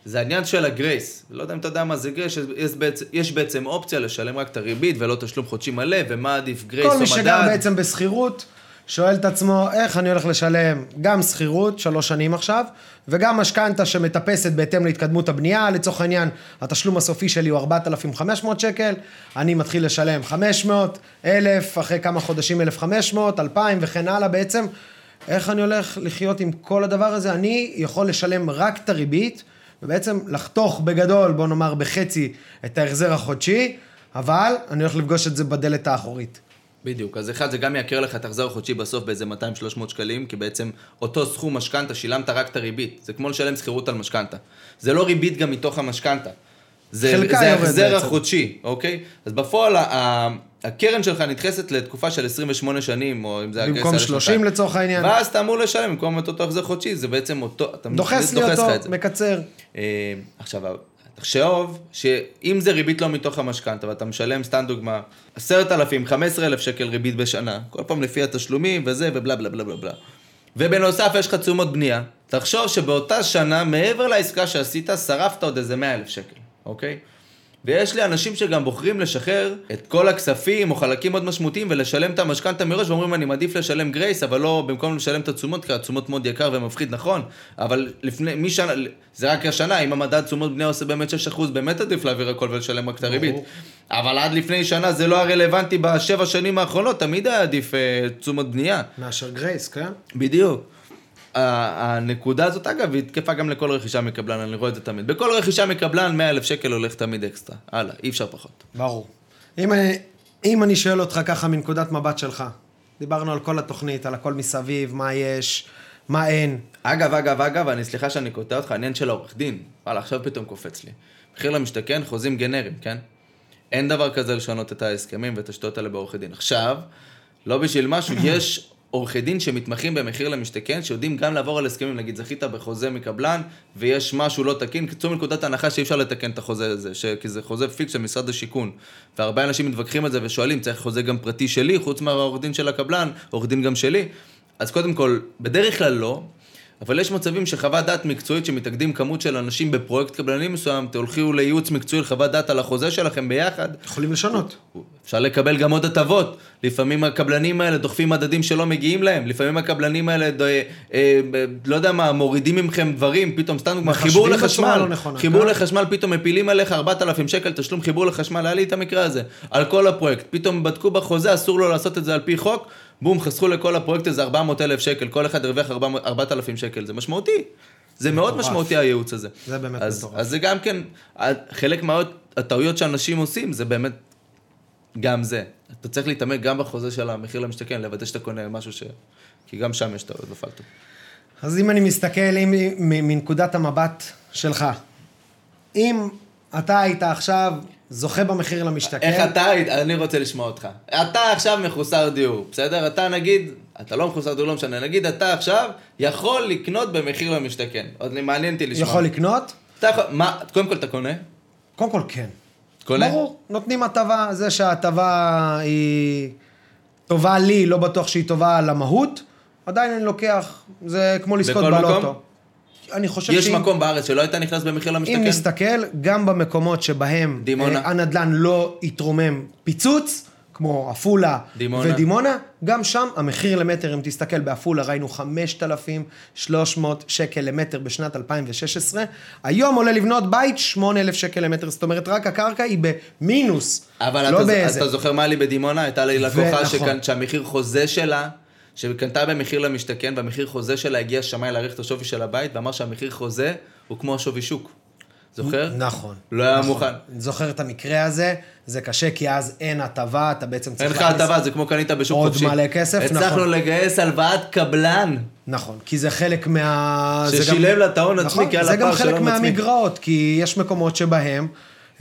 זה העניין של ה grace. לא יודע אם אתה יודע מה זה grace, יש בעצם, יש בעצם אופציה לשלם רק את הריבית ולא תשלום חודשי מלא, ומה עדיף grace או מדד. כל מי שגר בעצם בשכירות. שואל את עצמו, איך אני הולך לשלם גם שכירות, שלוש שנים עכשיו, וגם משכנתה שמטפסת בהתאם להתקדמות הבנייה, לצורך העניין, התשלום הסופי שלי הוא 4,500 שקל, אני מתחיל לשלם 500, 1,000, אחרי כמה חודשים 1,500, 2,000 וכן הלאה בעצם. איך אני הולך לחיות עם כל הדבר הזה? אני יכול לשלם רק את הריבית, ובעצם לחתוך בגדול, בוא נאמר בחצי, את ההחזר החודשי, אבל אני הולך לפגוש את זה בדלת האחורית. בדיוק, אז אחד זה גם יעקר לך את ההחזר החודשי בסוף באיזה 200-300 שקלים, כי בעצם אותו סכום משכנתה שילמת רק את הריבית, זה כמו לשלם שכירות על משכנתה. זה לא ריבית גם מתוך המשכנתה. זה, זה ההחזר החודשי, אוקיי? אז בפועל הקרן שלך נדחסת לתקופה של 28 שנים, או אם זה היה במקום 30 לצורך העניין. ואז אתה אמור לשלם במקום את אותו החזר חודשי, זה בעצם אותו, אתה דוחס לי אותו, מקצר. אה, עכשיו, תחשוב שאם זה ריבית לא מתוך המשכנתה ואתה משלם, סתם דוגמה, עשרת אלפים, חמש אלף שקל ריבית בשנה, כל פעם לפי התשלומים וזה ובלה בלה בלה בלה בלה. ובנוסף יש לך תשומות בנייה, תחשוב שבאותה שנה, מעבר לעסקה שעשית, שרפת עוד איזה מאה אלף שקל, אוקיי? ויש לי אנשים שגם בוחרים לשחרר את כל הכספים או חלקים מאוד משמעותיים ולשלם את המשכנתה מראש ואומרים אני מעדיף לשלם גרייס אבל לא במקום לשלם את התשומות כי התשומות מאוד יקר ומפחיד נכון אבל לפני משנה זה רק השנה אם המדד תשומות בנייה עושה באמת 6% באמת עדיף להעביר הכל ולשלם רק את הריבית. אבל עד לפני שנה זה לא הרלוונטי בשבע שנים האחרונות תמיד היה עדיף אה, תשומות בנייה. מאשר גרייס כן? בדיוק הנקודה הזאת, אגב, היא תקפה גם לכל רכישה מקבלן, אני רואה את זה תמיד. בכל רכישה מקבלן, 100 אלף שקל הולך תמיד אקסטרה. הלאה, אי אפשר פחות. ברור. אם אני, אם אני שואל אותך ככה מנקודת מבט שלך, דיברנו על כל התוכנית, על הכל מסביב, מה יש, מה אין. אגב, אגב, אגב, אני סליחה שאני קוטע אותך, העניין של העורך דין. וואלה, עכשיו פתאום קופץ לי. מחיר למשתכן, חוזים גנריים, כן? אין דבר כזה לשנות את ההסכמים ואת השטויות האלה בעורכי דין. עכשיו, לא בשביל משהו, יש עורכי דין שמתמחים במחיר למשתכן, שיודעים גם לעבור על הסכמים, נגיד זכית בחוזה מקבלן, ויש משהו לא תקין, קצור מנקודת ההנחה שאי אפשר לתקן את החוזה הזה, ש... כי זה חוזה פיקס של משרד השיכון. והרבה אנשים מתווכחים על זה ושואלים, צריך חוזה גם פרטי שלי, חוץ מהעורך דין של הקבלן, עורך דין גם שלי. אז קודם כל, בדרך כלל לא, אבל יש מצבים שחוות דעת מקצועית שמתאגדים כמות של אנשים בפרויקט קבלני מסוים, תלכו לייעוץ מקצועי לחוות דעת על החוזה שלכם ביחד. יכולים לשנות. אפשר לקבל גם עוד הטבות. לפעמים הקבלנים האלה דוחפים מדדים שלא מגיעים להם. לפעמים הקבלנים האלה, ד... אה, אה, לא יודע מה, מורידים מכם דברים, פתאום סתם דוגמא, חיבור לחשמל. לא נכונה, חיבור כן. לחשמל, פתאום מפילים עליך 4,000 שקל תשלום חיבור לחשמל, היה לי את המקרה הזה. על כל הפרויקט. פתאום בדקו בחוזה, אסור לו לעשות את זה על פי חוק. בום, חסכו לכל הפרויקט הזה 400,000 שקל, כל אחד הרוויח 400 4,000 שקל, זה משמעותי. זה מאוד מטורף. משמעותי הייעוץ הזה. זה באמת אז, מטורף. אז זה גם כן, חלק מהטעויות שאנשים עושים, זה באמת גם זה. אתה צריך להתעמק גם בחוזה של המחיר למשתכן, לוודא שאתה קונה משהו ש... כי גם שם יש טעויות בפלטו. אז אם אני מסתכל אם, מנקודת המבט שלך, אם אתה היית עכשיו זוכה במחיר למשתכן, איך אתה, אני רוצה לשמוע אותך. אתה עכשיו מחוסר דיור, בסדר? אתה נגיד, אתה לא מחוסר דיור, לא משנה, נגיד אתה עכשיו יכול לקנות במחיר למשתכן. עוד מעניין אותי לשמוע. יכול לקנות? אתה יכול, מה, קודם כל אתה קונה? קודם כל כן. קונה? ברור, נותנים הטבה, זה שההטבה היא טובה לי, לא בטוח שהיא טובה למהות, עדיין אני לוקח, זה כמו לזכות בלוטו. אני חושב יש שאם מקום בארץ שלא היית נכנס במחיר אם למשתכן? נסתכל, גם במקומות שבהם דימונה. אה, הנדל"ן לא יתרומם פיצוץ, כמו עפולה דימונה. ודימונה, גם שם המחיר למטר, אם תסתכל בעפולה, ראינו 5,300 שקל למטר בשנת 2016. היום עולה לבנות בית 8,000 שקל למטר, זאת אומרת, רק הקרקע היא במינוס, אבל לא אתה, באיזה. אתה זוכר מה לי בדימונה? הייתה לי לקוחה ונכון. שקנ... שהמחיר חוזה שלה, שקנתה במחיר למשתכן, והמחיר חוזה שלה הגיע שמאי להעריך את השווי של הבית, ואמר שהמחיר חוזה הוא כמו השווי שוק. זוכר? נכון. לא היה נכון. מוכן. זוכר את המקרה הזה, זה קשה כי אז אין הטבה, אתה בעצם צריך אין לך הטבה, זה כמו קנית בשוק עוד חופשי. מלא כסף, הצלחנו נכון. לגייס הלוואת קבלן. נכון, כי זה חלק מה... זה ששילם לה את ההון עצמי, נכון, כי על זה גם הפער של חלק ההון עצמי. מהמגרעות, כי יש מקומות שבהם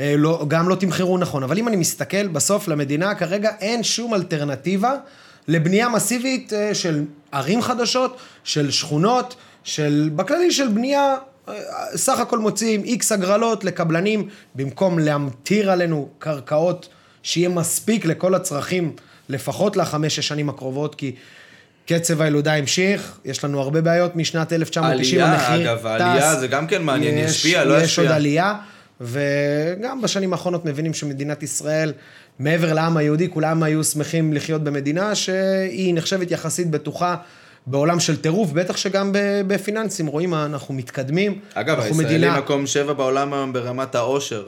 אה, לא, גם לא תמחרו נכון. אבל אם אני מסתכל, בסוף למדינה כרגע אין שום אלטרנטיבה לבנייה מסיבית אה, של ערים חדשות, של שכונות, של, בכללי של בנייה, אה, סך הכל מוציאים איקס הגרלות לקבלנים, במקום להמטיר עלינו קרקעות שיהיה מספיק לכל הצרכים, לפחות לחמש-שש שנים הקרובות, כי... קצב הילודה המשיך, יש לנו הרבה בעיות משנת 1990, עלייה, אגב, העלייה זה גם כן מעניין, ישפיע, לא יש ישפיע. עוד עלייה, וגם בשנים האחרונות מבינים שמדינת ישראל, מעבר לעם היהודי, כולם היו שמחים לחיות במדינה שהיא נחשבת יחסית בטוחה. בעולם של טירוף, בטח שגם בפיננסים, רואים מה אנחנו מתקדמים. אגב, אנחנו הישראלי מדינה- מקום שבע בעולם היום ברמת העושר.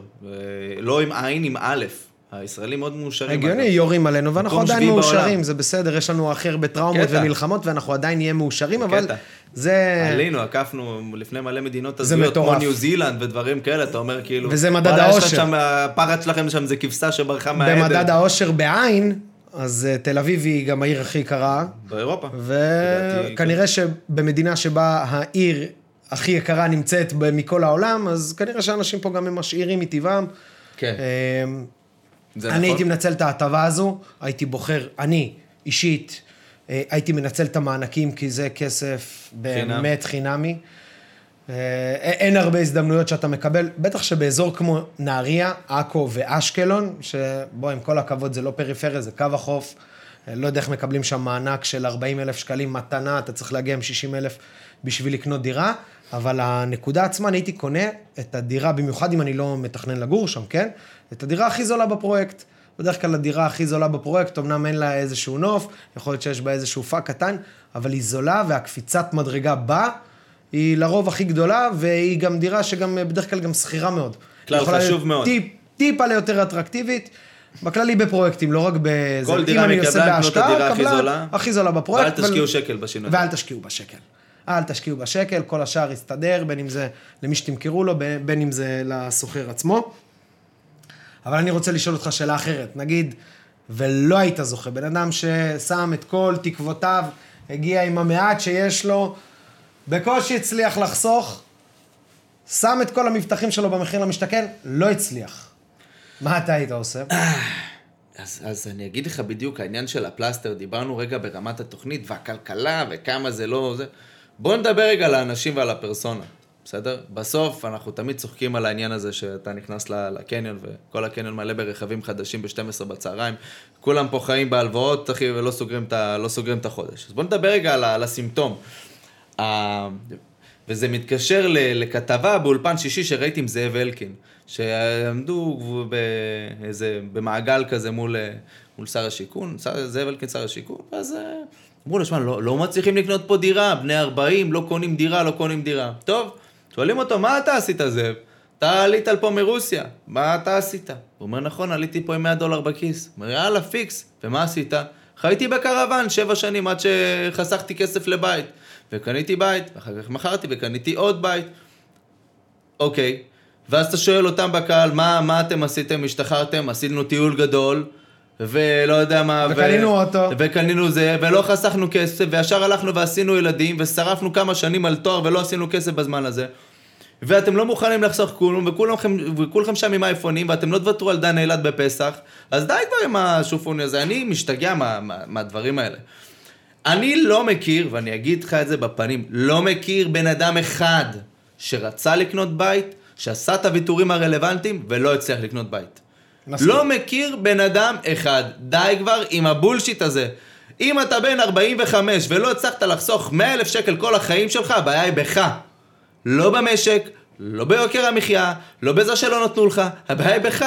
לא עם עין, עם א'. הישראלים מאוד מאושרים. הגיוני, אגב. יורים עלינו, ואנחנו עדיין מאושרים, בעולם. זה בסדר, יש לנו הכי הרבה טראומות קטע. ומלחמות, ואנחנו עדיין נהיה מאושרים, אבל קטע. זה... עלינו, עקפנו לפני מלא מדינות הזויות, כמו. ניו זילנד ודברים כאלה, אתה אומר כאילו... וזה מדד העושר. שם, הפחד שלכם שם זה כבשה שברחה מהעדר. במדד העושר בעין, אז אה, תל אביב היא גם העיר הכי יקרה, באירופה. וכנראה שבמדינה שבה העיר הכי יקרה נמצאת מכל העולם, אז כנראה שאנשים פה גם הם משאירים מטבעם. כן, אמ, אני נכון. הייתי מנצל את ההטבה הזו, הייתי בוחר, אני אישית, אה, הייתי מנצל את המענקים כי זה כסף באמת חינמי. אה, אין הרבה הזדמנויות שאתה מקבל, בטח שבאזור כמו נהריה, עכו ואשקלון, שבוא, עם כל הכבוד, זה לא פריפריה, זה קו החוף. אה, לא יודע איך מקבלים שם מענק של 40 אלף שקלים מתנה, אתה צריך להגיע עם 60 אלף בשביל לקנות דירה, אבל הנקודה עצמה, אני הייתי קונה את הדירה, במיוחד אם אני לא מתכנן לגור שם, כן? את הדירה הכי זולה בפרויקט. בדרך כלל הדירה הכי זולה בפרויקט, אמנם אין לה איזשהו נוף, יכול להיות שיש בה איזשהו פאק קטן, אבל היא זולה והקפיצת מדרגה בה היא לרוב הכי גדולה, והיא גם דירה שגם בדרך כלל גם סחירה מאוד. כלל חשוב מאוד. טיפ, טיפה ליותר אטרקטיבית. בכללי בפרויקטים, לא רק בזה. כל דירה מקבלן, את הדירה הכי זולה. הכי זולה בפרויקט. ואל תשקיעו אבל- שקל בשינוי. ואל תשקיעו בשקל. אל תשקיעו בשקל, כל השאר יסתדר, בין אם זה למי שתמכרו לו, בין אם זה לסוחר עצמו. אבל אני רוצה לשאול אותך שאלה אחרת. נגיד, ולא היית זוכה, בן אדם ששם את כל תקוותיו, הגיע עם המעט שיש לו, בקושי הצליח לחסוך, שם את כל המבטחים שלו במחיר למשתכן, לא הצליח. מה אתה היית עושה? אז, אז אני אגיד לך בדיוק, העניין של הפלסטר, דיברנו רגע ברמת התוכנית והכלכלה וכמה זה לא זה. בוא נדבר רגע על האנשים ועל הפרסונה, בסדר? בסוף אנחנו תמיד צוחקים על העניין הזה שאתה נכנס לקניון וכל הקניון מלא ברכבים חדשים ב-12 בצהריים. כולם פה חיים בהלוואות, אחי, ולא סוגרים את, ה- לא סוגרים את החודש. אז בוא נדבר רגע על, על הסימפטום. ה- וזה מתקשר ל- לכתבה באולפן שישי שראיתי עם זאב אלקין, שעמדו באיזה, במעגל כזה מול, מול שר השיכון, שר, זאב אלקין שר השיכון, ואז אה, אמרו לו, שמע, לא, לא מצליחים לקנות פה דירה, בני 40, לא קונים דירה, לא קונים דירה. טוב, שואלים אותו, מה אתה עשית זאב? אתה עלית לפה מרוסיה, מה אתה עשית? הוא אומר, נכון, עליתי פה עם 100 דולר בכיס. הוא אומר, יאללה, פיקס. ומה עשית? חייתי בקרוון שבע שנים עד שחסכתי כסף לבית. וקניתי בית, ואחר כך מכרתי וקניתי עוד בית. אוקיי. ואז אתה שואל אותם בקהל, מה, מה אתם עשיתם? השתחררתם? עשינו טיול גדול, ולא יודע מה... וקנינו ו... אוטו. וקנינו זה, ולא חסכנו כסף, וישר הלכנו ועשינו ילדים, ושרפנו כמה שנים על תואר ולא עשינו כסף בזמן הזה. ואתם לא מוכנים לחסוך כלום, וכולכם, וכולכם שם עם אייפונים, ואתם לא תוותרו על דן אילת בפסח, אז די כבר עם השופוני הזה, אני משתגע מה, מה, מהדברים האלה. אני לא מכיר, ואני אגיד לך את זה בפנים, לא מכיר בן אדם אחד שרצה לקנות בית, שעשה את הוויתורים הרלוונטיים ולא הצליח לקנות בית. מסכים. לא מכיר בן אדם אחד. די כבר עם הבולשיט הזה. אם אתה בן 45 ולא הצלחת לחסוך 100 אלף שקל כל החיים שלך, הבעיה היא בך. לא במשק, לא ביוקר המחיה, לא בזה שלא נתנו לך, הבעיה היא בך.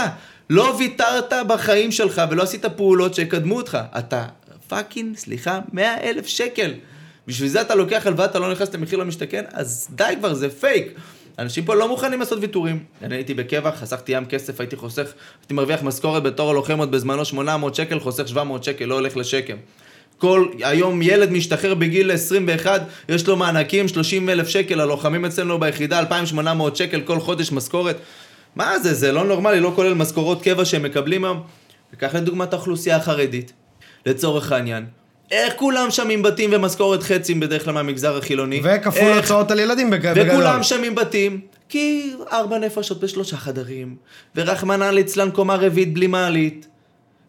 לא ויתרת בחיים שלך ולא עשית פעולות שיקדמו אותך. אתה fucking, סליחה, 100 אלף שקל. בשביל זה אתה לוקח הלוואה, אתה לא נכנס למחיר למשתכן? אז די כבר, זה פייק. אנשים פה לא מוכנים לעשות ויתורים. אני הייתי בקבע, חסכתי ים כסף, הייתי חוסך, הייתי מרוויח משכורת בתור הלוחם עוד בזמנו 800 שקל, חוסך 700 שקל, לא הולך לשקם. כל, היום ילד משתחרר בגיל 21, יש לו מענקים 30 אלף שקל, הלוחמים אצלנו ביחידה 2,800 שקל כל חודש משכורת. מה זה, זה לא נורמלי, לא כולל משכורות קבע שהם מקבלים היום. וקח לדוגמת האוכלוסייה החרדית, לצורך העניין. איך כולם שם עם בתים ומשכורת חצי בדרך כלל מהמגזר החילוני? וכפול איך- הוצאות על ילדים בג- בגדול. וכולם שם עם בתים, כי ארבע נפשות בשלושה חדרים, ורחמנא ליצלן קומה רביעית בלי מעלית.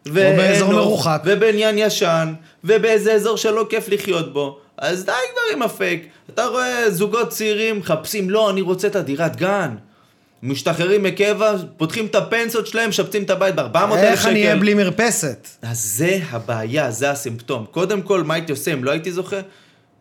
ואין באזור אור, מרוחק. ובעניין ישן, ובאיזה אזור שלא כיף לחיות בו. אז די כבר עם הפייק. אתה רואה זוגות צעירים מחפשים, לא, אני רוצה את הדירת גן. משתחררים מקבע, פותחים את הפנסיות שלהם, משפצים את הבית ב-400 אלף שקל. איך אני אהיה בלי מרפסת? אז זה הבעיה, זה הסימפטום. קודם כל, מה הייתי עושה אם לא הייתי זוכה?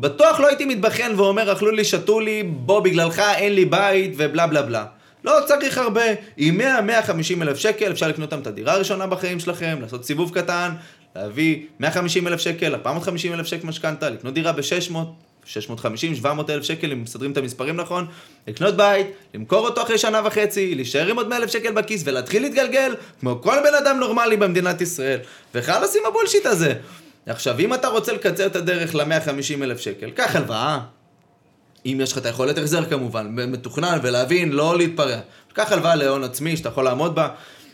בטוח לא הייתי מתבכיין ואומר, אכלו לי, שתו לי, בוא, בגללך אין לי בית ובלה בלה בלה. לא צריך הרבה. עם 100-150 אלף שקל אפשר לקנות אותם את הדירה הראשונה בחיים שלכם, לעשות סיבוב קטן, להביא 150 אלף שקל, 450 אלף שקל משכנתה, לקנות דירה ב-600, 650, 700 אלף שקל, אם מסדרים את המספרים נכון, לקנות בית, למכור אותו אחרי שנה וחצי, להישאר עם עוד 100 אלף שקל בכיס ולהתחיל להתגלגל כמו כל בן אדם נורמלי במדינת ישראל. וחלאס עם הבולשיט הזה. עכשיו, אם אתה רוצה לקצר את הדרך ל-150 אלף שקל, קח הלוואה, אם יש לך את היכולת החזר כמובן, מתוכנן ולהבין, לא להתפרע. קח הלוואה להון עצמי שאתה יכול לעמוד בה,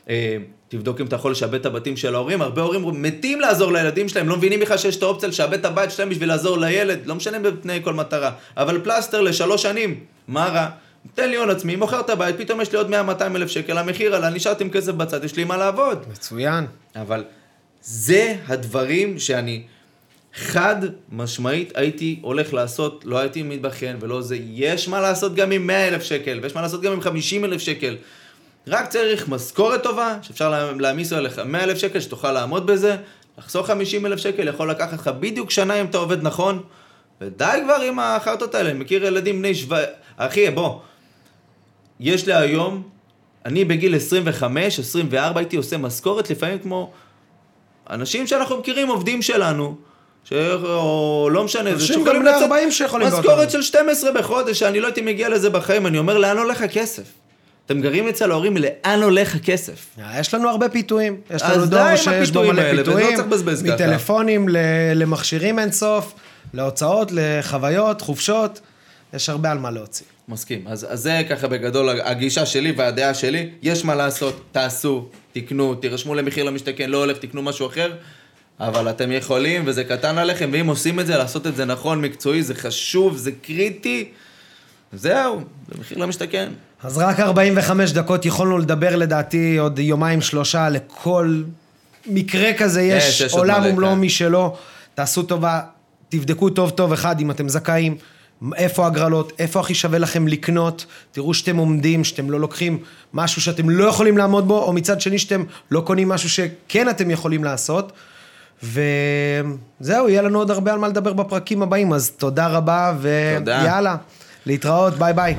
אה, תבדוק אם אתה יכול לשעבד את הבתים של ההורים, הרבה הורים מתים לעזור לילדים שלהם, לא מבינים בכלל שיש את האופציה לשעבד את הבית שלהם בשביל לעזור לילד, לא משנה בפני כל מטרה, אבל פלסטר לשלוש שנים, מה רע? תן לי הון עצמי, מוכר את הבית, פתאום יש לי עוד 100-200 אלף שקל, המחיר עלה, נשארתי עם כסף בצד, יש לי מה לעבוד. מצוין. אבל זה הדברים שאני חד משמעית הייתי הולך לעשות, לא הייתי מתבכיין ולא זה, יש מה לעשות גם עם 100 אלף שקל, ויש מה לעשות גם עם 50 אלף שקל. רק צריך משכורת טובה, שאפשר לה- להעמיס עליך 100 אלף שקל, שתוכל לעמוד בזה, לחסוך 50 אלף שקל, יכול לקחת לך בדיוק שנה אם אתה עובד נכון, ודי כבר עם החרטות האלה, אני מכיר ילדים בני שבע... אחי, בוא, יש לי היום, אני בגיל 25, 24, הייתי עושה משכורת לפעמים כמו אנשים שאנחנו מכירים, עובדים שלנו, ש... או לא משנה, זה אנשים שיכולים גם לצאת 40 שיכולים משכורת. של 12 בחודש, שאני לא הייתי מגיע לזה בחיים, אני אומר, לאן הולך הכסף? אתם גרים אצל ההורים, לאן הולך הכסף? יש לנו הרבה פיתויים. יש אז לנו די דור עם שיש בו הפיתויים מלא האלה, ולא פיתויים. צריך לבזבז ככה. מטלפונים ל- למכשירים אינסוף, להוצאות, לחוויות, חופשות. יש הרבה על מה להוציא. מסכים. אז, אז זה ככה בגדול הגישה שלי והדעה שלי. יש מה לעשות, תעשו, תקנו, תירשמו למחיר למשתכן, לא הולך, תקנו משהו אחר. אבל אתם יכולים, וזה קטן עליכם, ואם עושים את זה, לעשות את זה נכון, מקצועי, זה חשוב, זה קריטי. זהו, זה מחיר למשתכן. אז רק 45 דקות יכולנו לדבר לדעתי עוד יומיים שלושה לכל מקרה כזה יש, יש, יש עולם ומלואו כן. משלו. תעשו טובה, תבדקו טוב טוב אחד אם אתם זכאים, איפה הגרלות, איפה הכי שווה לכם לקנות, תראו שאתם עומדים, שאתם לא לוקחים משהו שאתם לא יכולים לעמוד בו, או מצד שני שאתם לא קונים משהו שכן אתם יכולים לעשות. וזהו, יהיה לנו עוד הרבה על מה לדבר בפרקים הבאים, אז תודה רבה, תודה. ויאללה, להתראות, ביי ביי.